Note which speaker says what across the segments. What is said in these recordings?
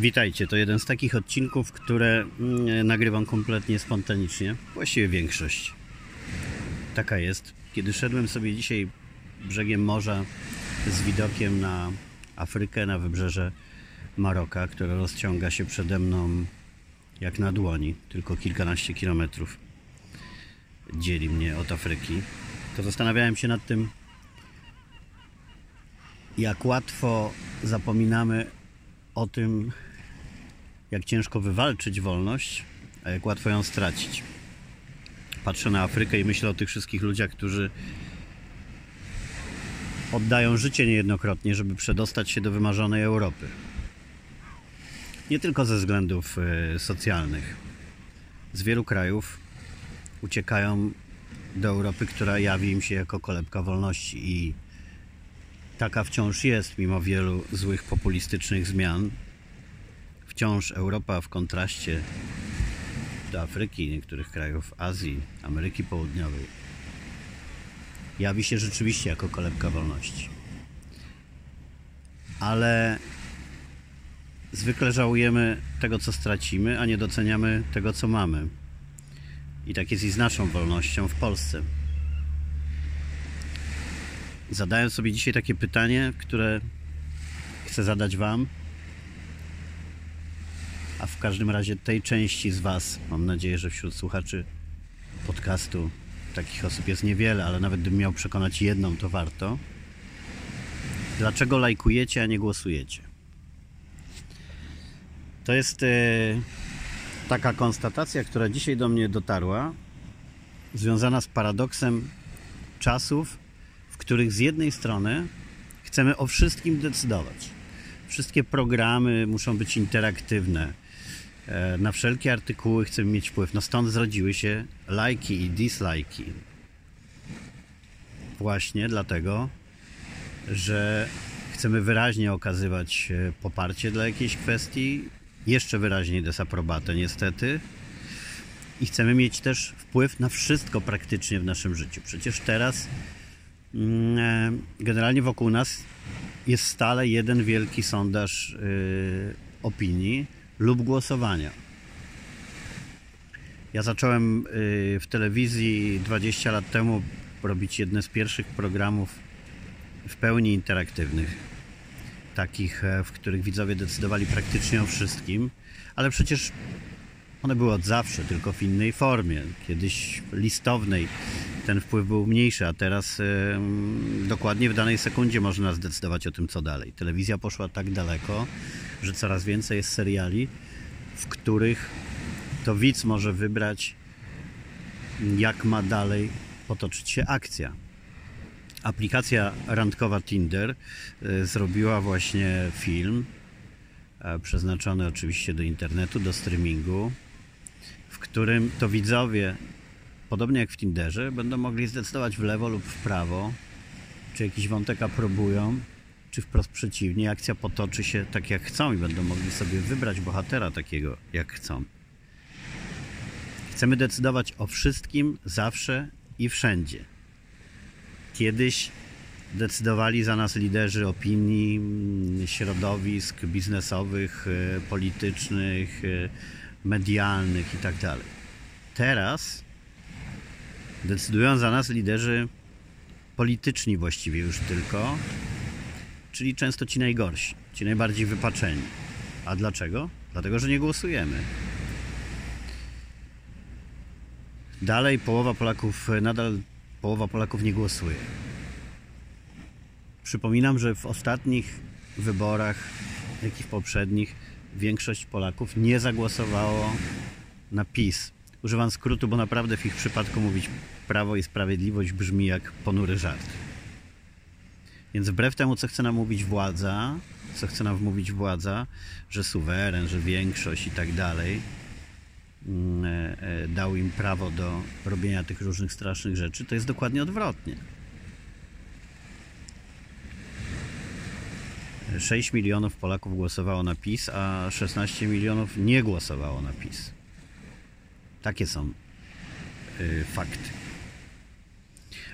Speaker 1: Witajcie, to jeden z takich odcinków, które mm, nagrywam kompletnie spontanicznie. Właściwie większość. Taka jest. Kiedy szedłem sobie dzisiaj brzegiem morza z widokiem na Afrykę, na wybrzeże Maroka, które rozciąga się przede mną jak na dłoni, tylko kilkanaście kilometrów dzieli mnie od Afryki, to zastanawiałem się nad tym, jak łatwo zapominamy o tym, jak ciężko wywalczyć wolność, a jak łatwo ją stracić. Patrzę na Afrykę i myślę o tych wszystkich ludziach, którzy oddają życie niejednokrotnie, żeby przedostać się do wymarzonej Europy. Nie tylko ze względów e, socjalnych. Z wielu krajów uciekają do Europy, która jawi im się jako kolebka wolności i taka wciąż jest, mimo wielu złych populistycznych zmian. Wciąż Europa w kontraście do Afryki, niektórych krajów Azji, Ameryki Południowej, jawi się rzeczywiście jako kolebka wolności. Ale zwykle żałujemy tego, co stracimy, a nie doceniamy tego, co mamy. I tak jest i z naszą wolnością w Polsce. Zadałem sobie dzisiaj takie pytanie, które chcę zadać Wam, w każdym razie tej części z Was, mam nadzieję, że wśród słuchaczy podcastu takich osób jest niewiele, ale nawet gdybym miał przekonać jedną, to warto. Dlaczego lajkujecie, a nie głosujecie? To jest e, taka konstatacja, która dzisiaj do mnie dotarła, związana z paradoksem czasów, w których z jednej strony chcemy o wszystkim decydować. Wszystkie programy muszą być interaktywne. E, na wszelkie artykuły chcemy mieć wpływ. No stąd zrodziły się lajki i dislajki. Właśnie dlatego, że chcemy wyraźnie okazywać e, poparcie dla jakiejś kwestii, jeszcze wyraźniej desaprobatę niestety. I chcemy mieć też wpływ na wszystko praktycznie w naszym życiu. Przecież teraz mm, e, generalnie wokół nas jest stale jeden wielki sondaż opinii lub głosowania. Ja zacząłem yy, w telewizji 20 lat temu robić jedne z pierwszych programów w pełni interaktywnych takich, e, w których widzowie decydowali praktycznie o wszystkim, ale przecież one były od zawsze, tylko w innej formie. Kiedyś listownej ten wpływ był mniejszy, a teraz dokładnie w danej sekundzie można zdecydować o tym, co dalej. Telewizja poszła tak daleko, że coraz więcej jest seriali, w których to widz może wybrać, jak ma dalej potoczyć się akcja. Aplikacja randkowa Tinder e, zrobiła właśnie film e, przeznaczony oczywiście do internetu, do streamingu, w którym to widzowie, podobnie jak w Tinderze, będą mogli zdecydować w lewo lub w prawo, czy jakiś wątek aprobują, czy wprost przeciwnie, akcja potoczy się tak jak chcą i będą mogli sobie wybrać bohatera takiego jak chcą. Chcemy decydować o wszystkim, zawsze i wszędzie. Kiedyś decydowali za nas liderzy opinii, środowisk biznesowych, e, politycznych, e, medialnych itd. Tak Teraz decydują za nas liderzy polityczni właściwie już tylko, czyli często ci najgorsi, ci najbardziej wypaczeni. A dlaczego? Dlatego, że nie głosujemy. Dalej połowa Polaków nadal połowa Polaków nie głosuje. Przypominam, że w ostatnich wyborach, jak i w poprzednich, większość Polaków nie zagłosowało na PiS. Używam skrótu, bo naprawdę w ich przypadku mówić prawo i sprawiedliwość brzmi jak ponury żart. Więc wbrew temu, co chce nam mówić władza, co chce nam wmówić władza, że suweren, że większość i tak dalej, Mm, e, e, dał im prawo do robienia tych różnych strasznych rzeczy, to jest dokładnie odwrotnie. 6 milionów Polaków głosowało na PiS, a 16 milionów nie głosowało na PiS. Takie są y, fakty.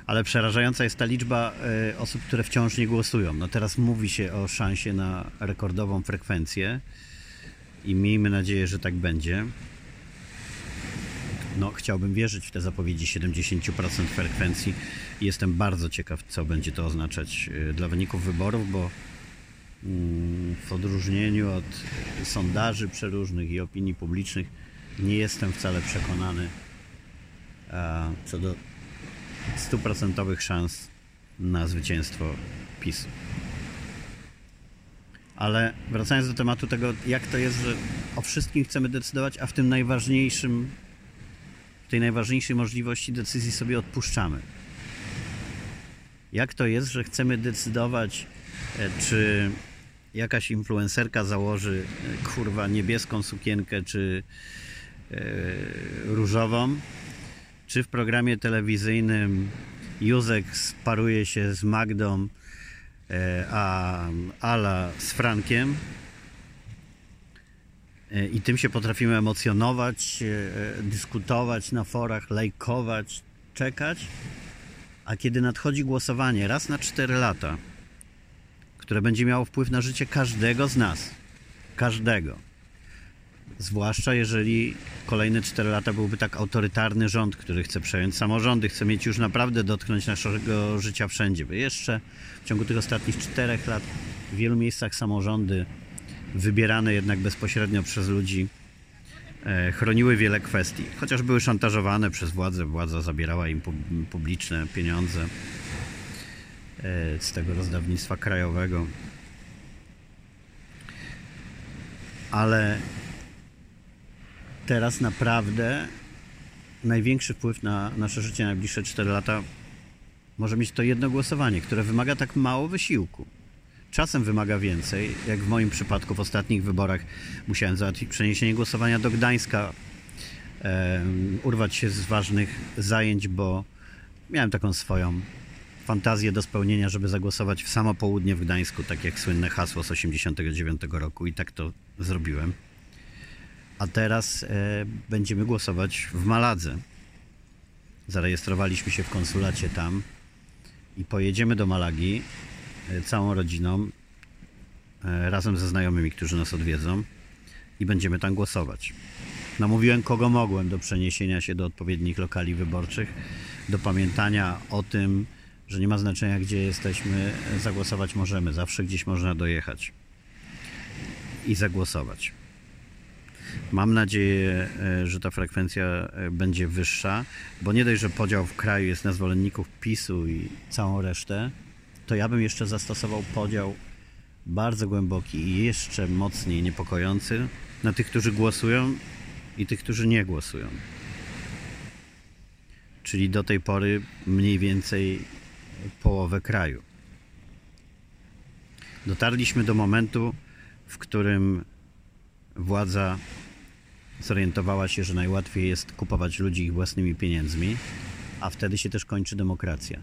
Speaker 1: Ale przerażająca jest ta liczba y, osób, które wciąż nie głosują. No teraz mówi się o szansie na rekordową frekwencję i miejmy nadzieję, że tak będzie. No, chciałbym wierzyć w te zapowiedzi 70% frekwencji. Jestem bardzo ciekaw, co będzie to oznaczać y, dla wyników wyborów, bo mm, w odróżnieniu od sondaży przeróżnych i opinii publicznych, nie jestem wcale przekonany co do stuprocentowych szans na zwycięstwo PiSu. Ale wracając do tematu tego, jak to jest, że o wszystkim chcemy decydować, a w tym najważniejszym, w tej najważniejszej możliwości decyzji sobie odpuszczamy. Jak to jest, że chcemy decydować, e, czy jakaś influencerka założy e, kurwa niebieską sukienkę, czy e, różową, czy w programie telewizyjnym Józek sparuje się z Magdą, e, a Ala z Frankiem. E, I tym się potrafimy emocjonować, e, dyskutować na forach, lajkować, czekać. A kiedy nadchodzi głosowanie raz na 4 lata, które będzie miało wpływ na życie każdego z nas, każdego, Zwłaszcza jeżeli kolejne 4 lata byłby tak autorytarny rząd, który chce przejąć samorządy, chce mieć już naprawdę dotknąć naszego życia wszędzie. Bo jeszcze w ciągu tych ostatnich 4 lat w wielu miejscach samorządy, wybierane jednak bezpośrednio przez ludzi, e, chroniły wiele kwestii. Chociaż były szantażowane przez władzę, władza zabierała im publiczne pieniądze e, z tego rozdawnictwa krajowego. Ale teraz naprawdę największy wpływ na nasze życie najbliższe 4 lata może mieć to jedno głosowanie, które wymaga tak mało wysiłku. Czasem wymaga więcej, jak w moim przypadku w ostatnich wyborach musiałem załatwić przeniesienie głosowania do Gdańska, urwać się z ważnych zajęć, bo miałem taką swoją fantazję do spełnienia, żeby zagłosować w samo południe w Gdańsku, tak jak słynne hasło z 1989 roku i tak to zrobiłem a teraz e, będziemy głosować w Maladze. Zarejestrowaliśmy się w konsulacie tam i pojedziemy do Malagi e, całą rodziną, e, razem ze znajomymi, którzy nas odwiedzą i będziemy tam głosować. Namówiłem kogo mogłem do przeniesienia się do odpowiednich lokali wyborczych, do pamiętania o tym, że nie ma znaczenia gdzie jesteśmy, zagłosować możemy, zawsze gdzieś można dojechać i zagłosować. Mam nadzieję, e, że ta frekwencja e, będzie wyższa, bo nie dość, że podział w kraju jest na zwolenników PiSu i całą resztę, to ja bym jeszcze zastosował podział bardzo głęboki i jeszcze mocniej niepokojący na tych, którzy głosują i tych, którzy nie głosują. Czyli do tej pory mniej więcej połowę kraju. Dotarliśmy do momentu, w którym władza zorientowała się, że najłatwiej jest kupować ludzi ich własnymi pieniędzmi, a wtedy się też kończy demokracja.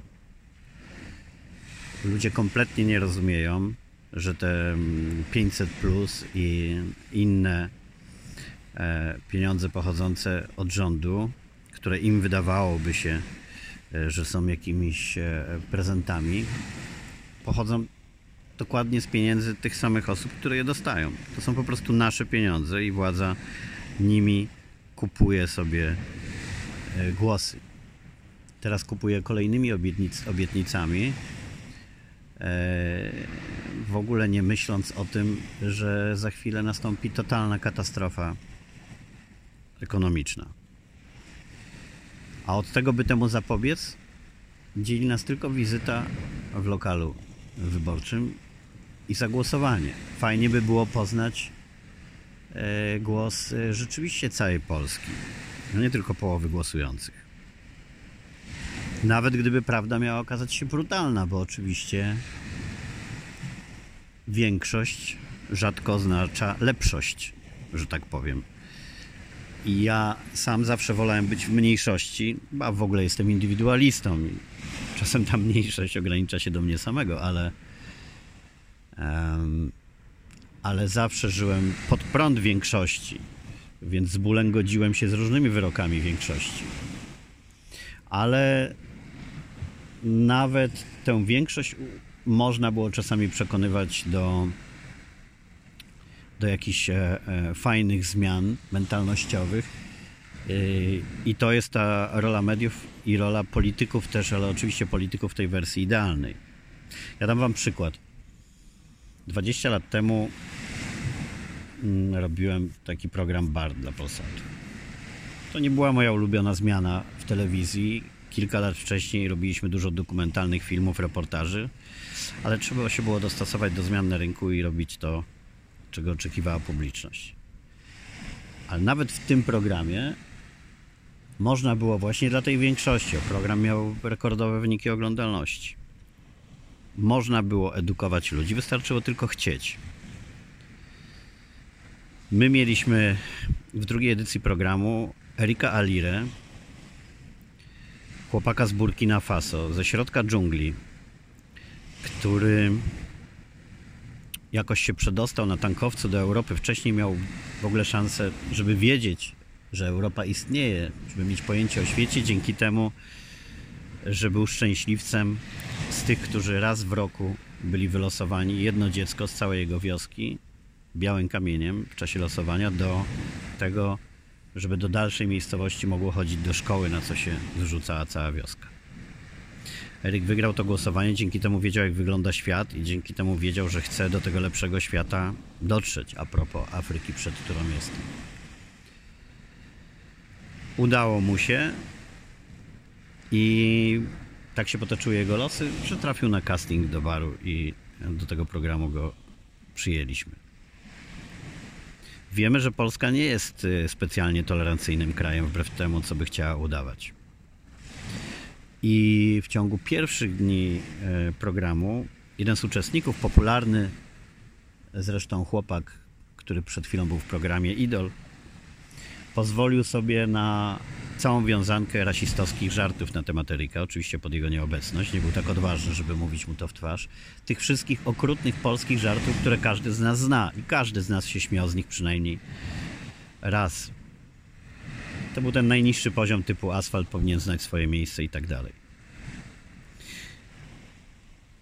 Speaker 1: Ludzie kompletnie nie rozumieją, że te 500 mm, plus i inne e, pieniądze pochodzące od rządu, które im wydawałoby się, e, że są jakimiś e, prezentami, pochodzą dokładnie z pieniędzy tych samych osób, które je dostają. To są po prostu nasze pieniądze i władza nimi kupuje sobie e, głosy. Teraz kupuje kolejnymi obietnic, obietnicami, e, w ogóle nie myśląc o tym, że za chwilę nastąpi totalna katastrofa ekonomiczna. A od tego, by temu zapobiec, dzieli nas tylko wizyta w lokalu wyborczym i zagłosowanie. Fajnie by było poznać głos e, rzeczywiście całej Polski, no nie tylko połowy głosujących. Nawet gdyby prawda miała okazać się brutalna, bo oczywiście większość rzadko oznacza lepszość, że tak powiem. I ja sam zawsze wolałem być w mniejszości, a w ogóle jestem indywidualistą. Czasem ta mniejszość ogranicza się do mnie samego, ale um, ale zawsze żyłem pod prąd większości, więc z bólem godziłem się z różnymi wyrokami większości. Ale nawet tę większość można było czasami przekonywać do, do jakichś e, e, fajnych zmian mentalnościowych. E, I to jest ta rola mediów i rola polityków też, ale oczywiście polityków tej wersji idealnej. Ja dam Wam przykład. 20 lat temu mm, robiłem taki program BAR dla Polsatu. To nie była moja ulubiona zmiana w telewizji. Kilka lat wcześniej robiliśmy dużo dokumentalnych filmów, reportaży, ale trzeba się było dostosować do zmian na rynku i robić to, czego oczekiwała publiczność. Ale nawet w tym programie można było właśnie dla tej większości, program miał rekordowe wyniki oglądalności. Można było edukować ludzi, wystarczyło tylko chcieć. My mieliśmy w drugiej edycji programu Erika Alire, chłopaka z Burkina Faso, ze środka dżungli, który jakoś się przedostał na tankowcu do Europy. Wcześniej miał w ogóle szansę, żeby wiedzieć, że Europa istnieje, żeby mieć pojęcie o świecie, dzięki temu, że był szczęśliwcem z tych, którzy raz w roku byli wylosowani, jedno dziecko z całej jego wioski, białym kamieniem w czasie losowania, do tego, żeby do dalszej miejscowości mogło chodzić do szkoły, na co się zrzucała cała wioska. Eryk wygrał to głosowanie, dzięki temu wiedział, jak wygląda świat i dzięki temu wiedział, że chce do tego lepszego świata dotrzeć, a propos Afryki, przed którą jestem. Udało mu się i tak się potoczyły jego losy, że trafił na casting do baru i do tego programu go przyjęliśmy. Wiemy, że Polska nie jest y, specjalnie tolerancyjnym krajem, wbrew temu, co by chciała udawać. I w ciągu pierwszych dni e, programu jeden z uczestników, popularny zresztą chłopak, który przed chwilą był w programie Idol, pozwolił sobie na całą wiązankę rasistowskich żartów na temat Eryka, oczywiście pod jego nieobecność. Nie był tak odważny, żeby mówić mu to w twarz. Tych wszystkich okrutnych polskich żartów, które każdy z nas zna i każdy z nas się śmiał z nich przynajmniej raz. To był ten najniższy poziom typu asfalt powinien znać swoje miejsce i tak dalej.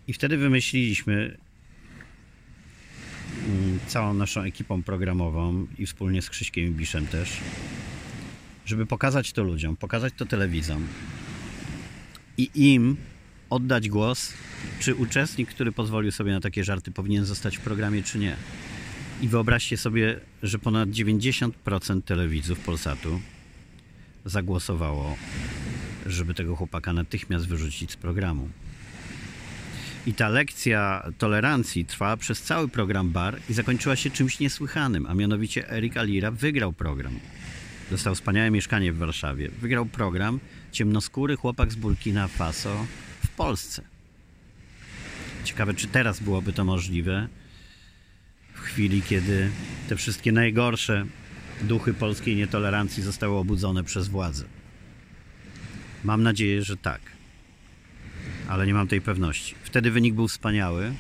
Speaker 1: I wtedy wymyśliliśmy mm, całą naszą ekipą programową i wspólnie z Krzyśkiem Ibiszem też, żeby pokazać to ludziom, pokazać to telewizom i im oddać głos, czy uczestnik, który pozwolił sobie na takie żarty, powinien zostać w programie, czy nie. I wyobraźcie sobie, że ponad 90% telewidzów Polsatu zagłosowało, żeby tego chłopaka natychmiast wyrzucić z programu. I ta lekcja tolerancji trwała przez cały program Bar i zakończyła się czymś niesłychanym, a mianowicie Erik Alira wygrał program. Dostał wspaniałe mieszkanie w Warszawie. Wygrał program Ciemnoskóry chłopak z Burkina Faso w Polsce. Ciekawe, czy teraz byłoby to możliwe w chwili, kiedy te wszystkie najgorsze duchy polskiej nietolerancji zostały obudzone przez władzę. Mam nadzieję, że tak. Ale nie mam tej pewności. Wtedy wynik był wspaniały.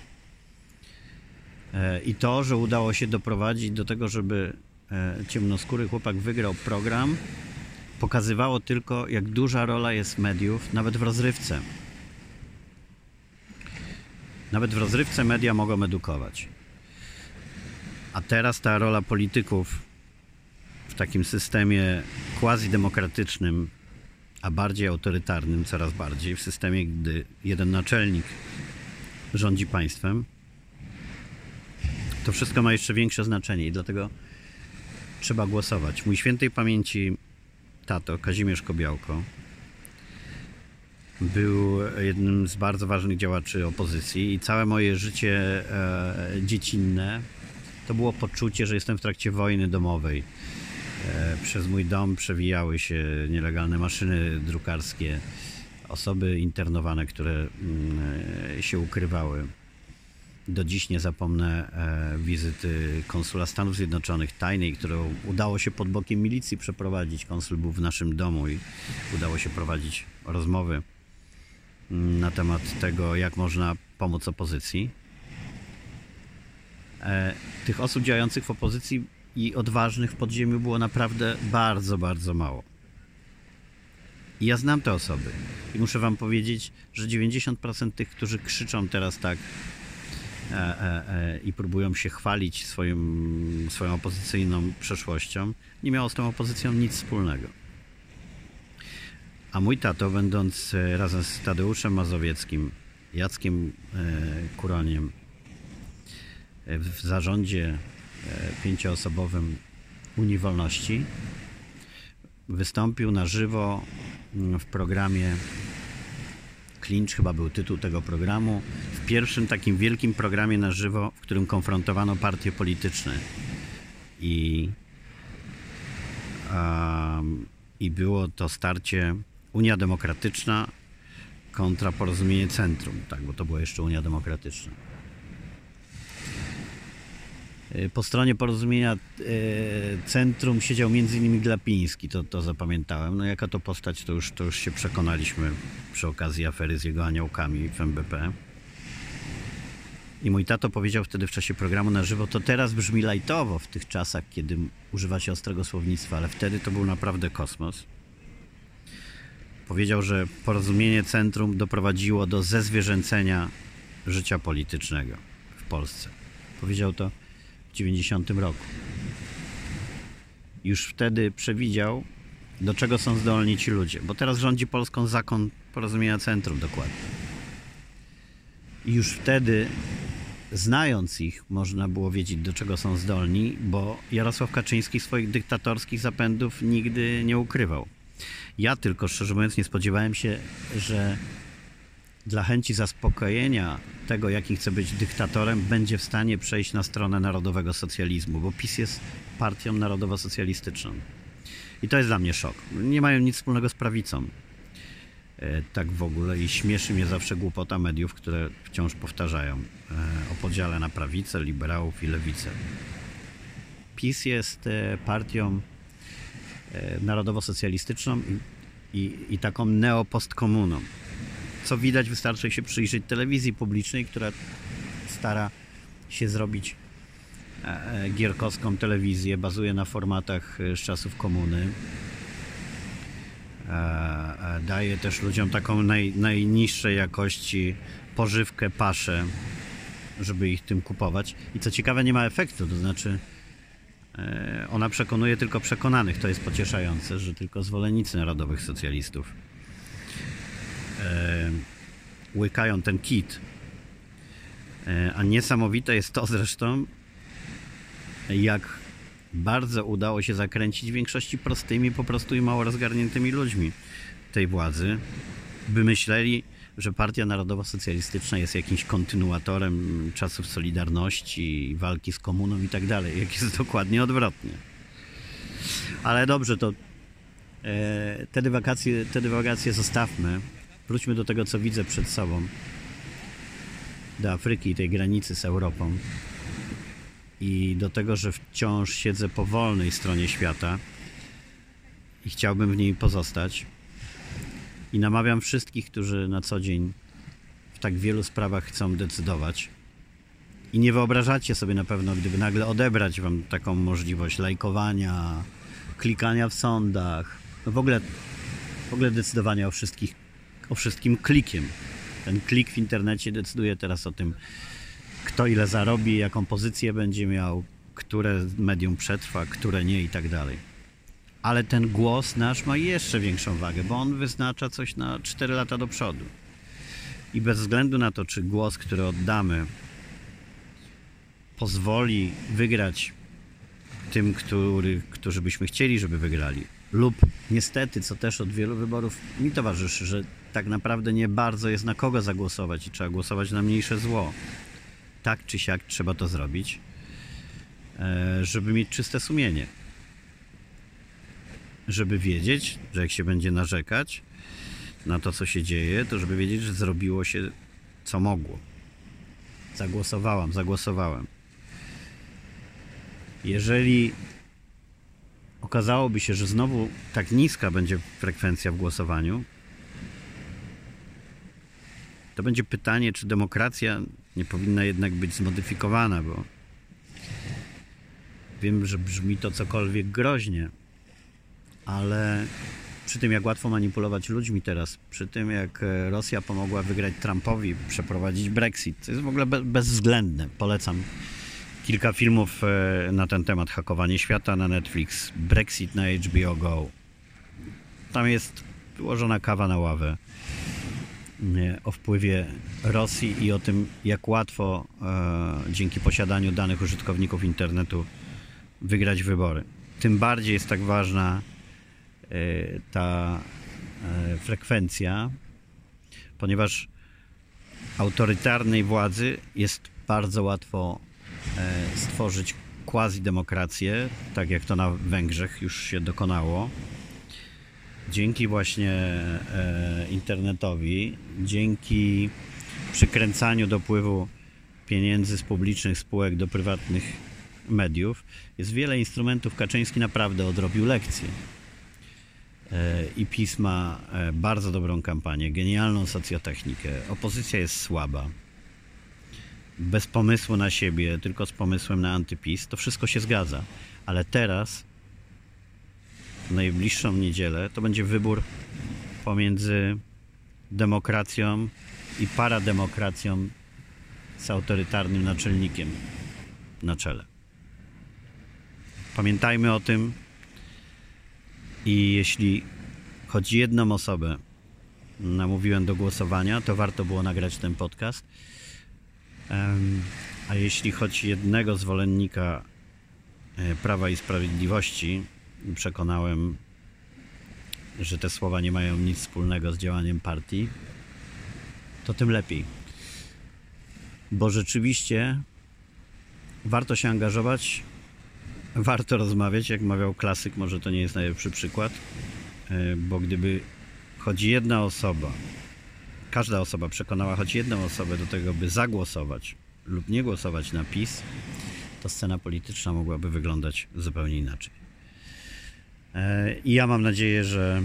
Speaker 1: E, I to, że udało się doprowadzić do tego, żeby ciemnoskóry chłopak wygrał program, pokazywało tylko, jak duża rola jest mediów, nawet w rozrywce. Nawet w rozrywce media mogą edukować. A teraz ta rola polityków w takim systemie quasi-demokratycznym, a bardziej autorytarnym, coraz bardziej, w systemie, gdy jeden naczelnik rządzi państwem, to wszystko ma jeszcze większe znaczenie i dlatego trzeba głosować. Mój świętej pamięci tato, Kazimierz Kobiałko, był jednym z bardzo ważnych działaczy opozycji i całe moje życie e, dziecinne to było poczucie, że jestem w trakcie wojny domowej. E, przez mój dom przewijały się nielegalne maszyny drukarskie, osoby internowane, które mm, e, się ukrywały. Do dziś nie zapomnę e, wizyty konsula Stanów Zjednoczonych tajnej, którą udało się pod bokiem milicji przeprowadzić. Konsul był w naszym domu i udało się prowadzić rozmowy mm, na temat tego, jak można pomóc opozycji. Tych osób działających w opozycji i odważnych w podziemiu było naprawdę bardzo, bardzo mało. I ja znam te osoby. I muszę Wam powiedzieć, że 90% tych, którzy krzyczą teraz tak e, e, e, i próbują się chwalić swoim, swoją opozycyjną przeszłością, nie miało z tą opozycją nic wspólnego. A mój tato, będąc e, razem z Tadeuszem Mazowieckim, Jackiem e, Kuroniem e, w zarządzie e, pięcioosobowym Unii Wolności, wystąpił na żywo mm, w programie Clinch, chyba był tytuł tego programu, w pierwszym takim wielkim programie na żywo, w którym konfrontowano partie polityczne. I, um, i było to starcie Unia Demokratyczna kontra Porozumienie Centrum, tak, bo to była jeszcze Unia Demokratyczna. Y, Po stronie porozumienia e, centrum siedział m.in. Glapiński, to, to zapamiętałem. No jaka to postać, to już, to już się przekonaliśmy przy okazji afery z jego aniołkami w MBP. I mój tato powiedział wtedy w czasie programu na żywo, to teraz brzmi lajtowo w tych czasach, kiedy używa się ostrego słownictwa, ale wtedy to był naprawdę kosmos. Powiedział, że porozumienie centrum doprowadziło do zezwierzęcenia życia politycznego w Polsce. Powiedział to 90 roku. Już wtedy przewidział, do czego są zdolni ci ludzie, bo teraz rządzi Polską zakon porozumienia centrum dokładnie. I już wtedy, znając ich, można było wiedzieć, do czego są zdolni, bo Jarosław Kaczyński swoich dyktatorskich zapędów nigdy nie ukrywał. Ja tylko, szczerze mówiąc, nie spodziewałem się, że dla chęci zaspokojenia tego, jaki chce być dyktatorem, będzie w stanie przejść na stronę narodowego socjalizmu, bo PiS jest partią narodowo-socjalistyczną. I to jest dla mnie szok. Nie mają nic wspólnego z prawicą. E, Tak w ogóle i śmieszy mnie zawsze głupota mediów, które wciąż powtarzają e, o podziale na prawicę, liberałów i lewicę. PiS jest e, partią narodowo-socjalistyczną i, i, i taką neopostkomuną co widać, wystarczy się przyjrzeć telewizji publicznej, która stara się zrobić e, e, gierkowską telewizję, bazuje na formatach e, z czasów komuny. Daje też ludziom taką naj, najniższej jakości pożywkę, paszę, żeby ich tym kupować. I co ciekawe, nie ma efektu, to znaczy ona przekonuje tylko przekonanych. To jest pocieszające, że tylko zwolennicy narodowych socjalistów łykają ten kit. E, a niesamowite jest to zresztą, jak bardzo udało się zakręcić większości prostymi, po prostu i mało rozgarniętymi ludźmi tej władzy, by myśleli, że Partia Narodowo-Socjalistyczna jest jakimś kontynuatorem czasów Solidarności, walki z komuną i tak dalej, jak jest dokładnie odwrotnie. Ale dobrze, to e, te dywagacje, te dywagacje zostawmy. Wróćmy do tego, co widzę przed sobą. Do Afryki i tej granicy z Europą. I do tego, że wciąż siedzę po wolnej stronie świata i chciałbym w niej pozostać. I namawiam wszystkich, którzy na co dzień w tak wielu sprawach chcą decydować. I nie wyobrażacie sobie na pewno, gdyby nagle odebrać wam taką możliwość lajkowania, klikania w sądach, no w ogóle, w ogóle decydowania o, wszystkich, o wszystkim klikiem. Ten klik w internecie decyduje teraz o tym, kto ile zarobi, jaką pozycję będzie miał, które medium przetrwa, które nie i tak dalej. Ale ten głos nasz ma jeszcze większą wagę, bo on wyznacza coś na 4 lata do przodu. I bez względu na to, czy głos, który oddamy, pozwoli wygrać tym, który, którzy byśmy chcieli, żeby wygrali, lub niestety, co też od wielu wyborów mi towarzyszy, że tak naprawdę nie bardzo jest na kogo zagłosować i trzeba głosować na mniejsze zło. Tak czy siak trzeba to zrobić, e, żeby mieć czyste sumienie. Żeby wiedzieć, że jak się będzie narzekać na to, co się dzieje, to żeby wiedzieć, że zrobiło się co mogło. Zagłosowałam, zagłosowałem. Jeżeli okazałoby się, że znowu tak niska będzie frekwencja w głosowaniu, to będzie pytanie, czy demokracja nie powinna jednak być zmodyfikowana, bo wiem, że brzmi to cokolwiek groźnie, ale przy tym jak łatwo manipulować ludźmi teraz, przy tym jak e, Rosja pomogła wygrać Trumpowi, przeprowadzić Brexit, to jest w ogóle be- bezwzględne. Polecam kilka filmów e, na ten temat. Hakowanie świata na Netflix, Brexit na HBO Go. Tam jest wyłożona kawa na ławę o wpływie Rosji i o tym, jak łatwo e, dzięki posiadaniu danych użytkowników internetu wygrać wybory. Tym bardziej jest tak ważna e, ta e, frekwencja, ponieważ autorytarnej władzy jest bardzo łatwo stworzyć quasi-demokrację, tak jak to na Węgrzech już się dokonało. Dzięki właśnie e, internetowi, dzięki przykręcaniu dopływu pieniędzy z publicznych spółek do prywatnych mediów, jest wiele instrumentów. Kaczyński naprawdę odrobił lekcję. E, I pisma e, bardzo dobrą kampanię, genialną socjotechnikę. Opozycja jest słaba. Bez pomysłu na siebie, tylko z pomysłem na antypis. To wszystko się zgadza. Ale teraz, w najbliższą niedzielę, to będzie wybór pomiędzy demokracją i parademokracją z autorytarnym naczelnikiem na czele. Pamiętajmy o tym i jeśli choć jedną osobę namówiłem do głosowania, to warto było nagrać ten podcast. A jeśli choć jednego zwolennika e, Prawa i Sprawiedliwości przekonałem, że te słowa nie mają nic wspólnego z działaniem partii, to tym lepiej. Bo rzeczywiście warto się angażować, warto rozmawiać, jak mawiał klasyk, może to nie jest najlepszy przykład, e, bo gdyby choć jedna osoba, każda osoba przekonała choć jedną osobę do tego, by zagłosować lub nie głosować na PiS, to scena polityczna mogłaby wyglądać zupełnie inaczej. E, I ja mam nadzieję, że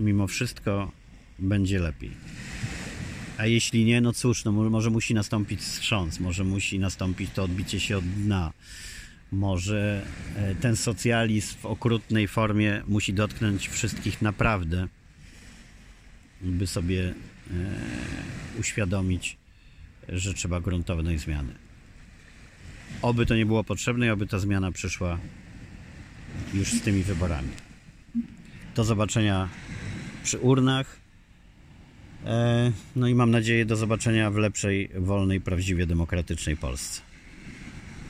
Speaker 1: mimo wszystko będzie lepiej. A jeśli nie, no cóż, no mo- może musi nastąpić wstrząs, może musi nastąpić to odbicie się od dna. Może e, ten socjalizm w okrutnej formie musi dotknąć wszystkich naprawdę, by sobie e, uświadomić, że trzeba gruntownej zmiany. Oby to nie było potrzebne i oby ta zmiana przyszła już z tymi wyborami. Do zobaczenia przy urnach. E, No i mam nadzieję do zobaczenia w lepszej, wolnej, prawdziwie demokratycznej Polsce.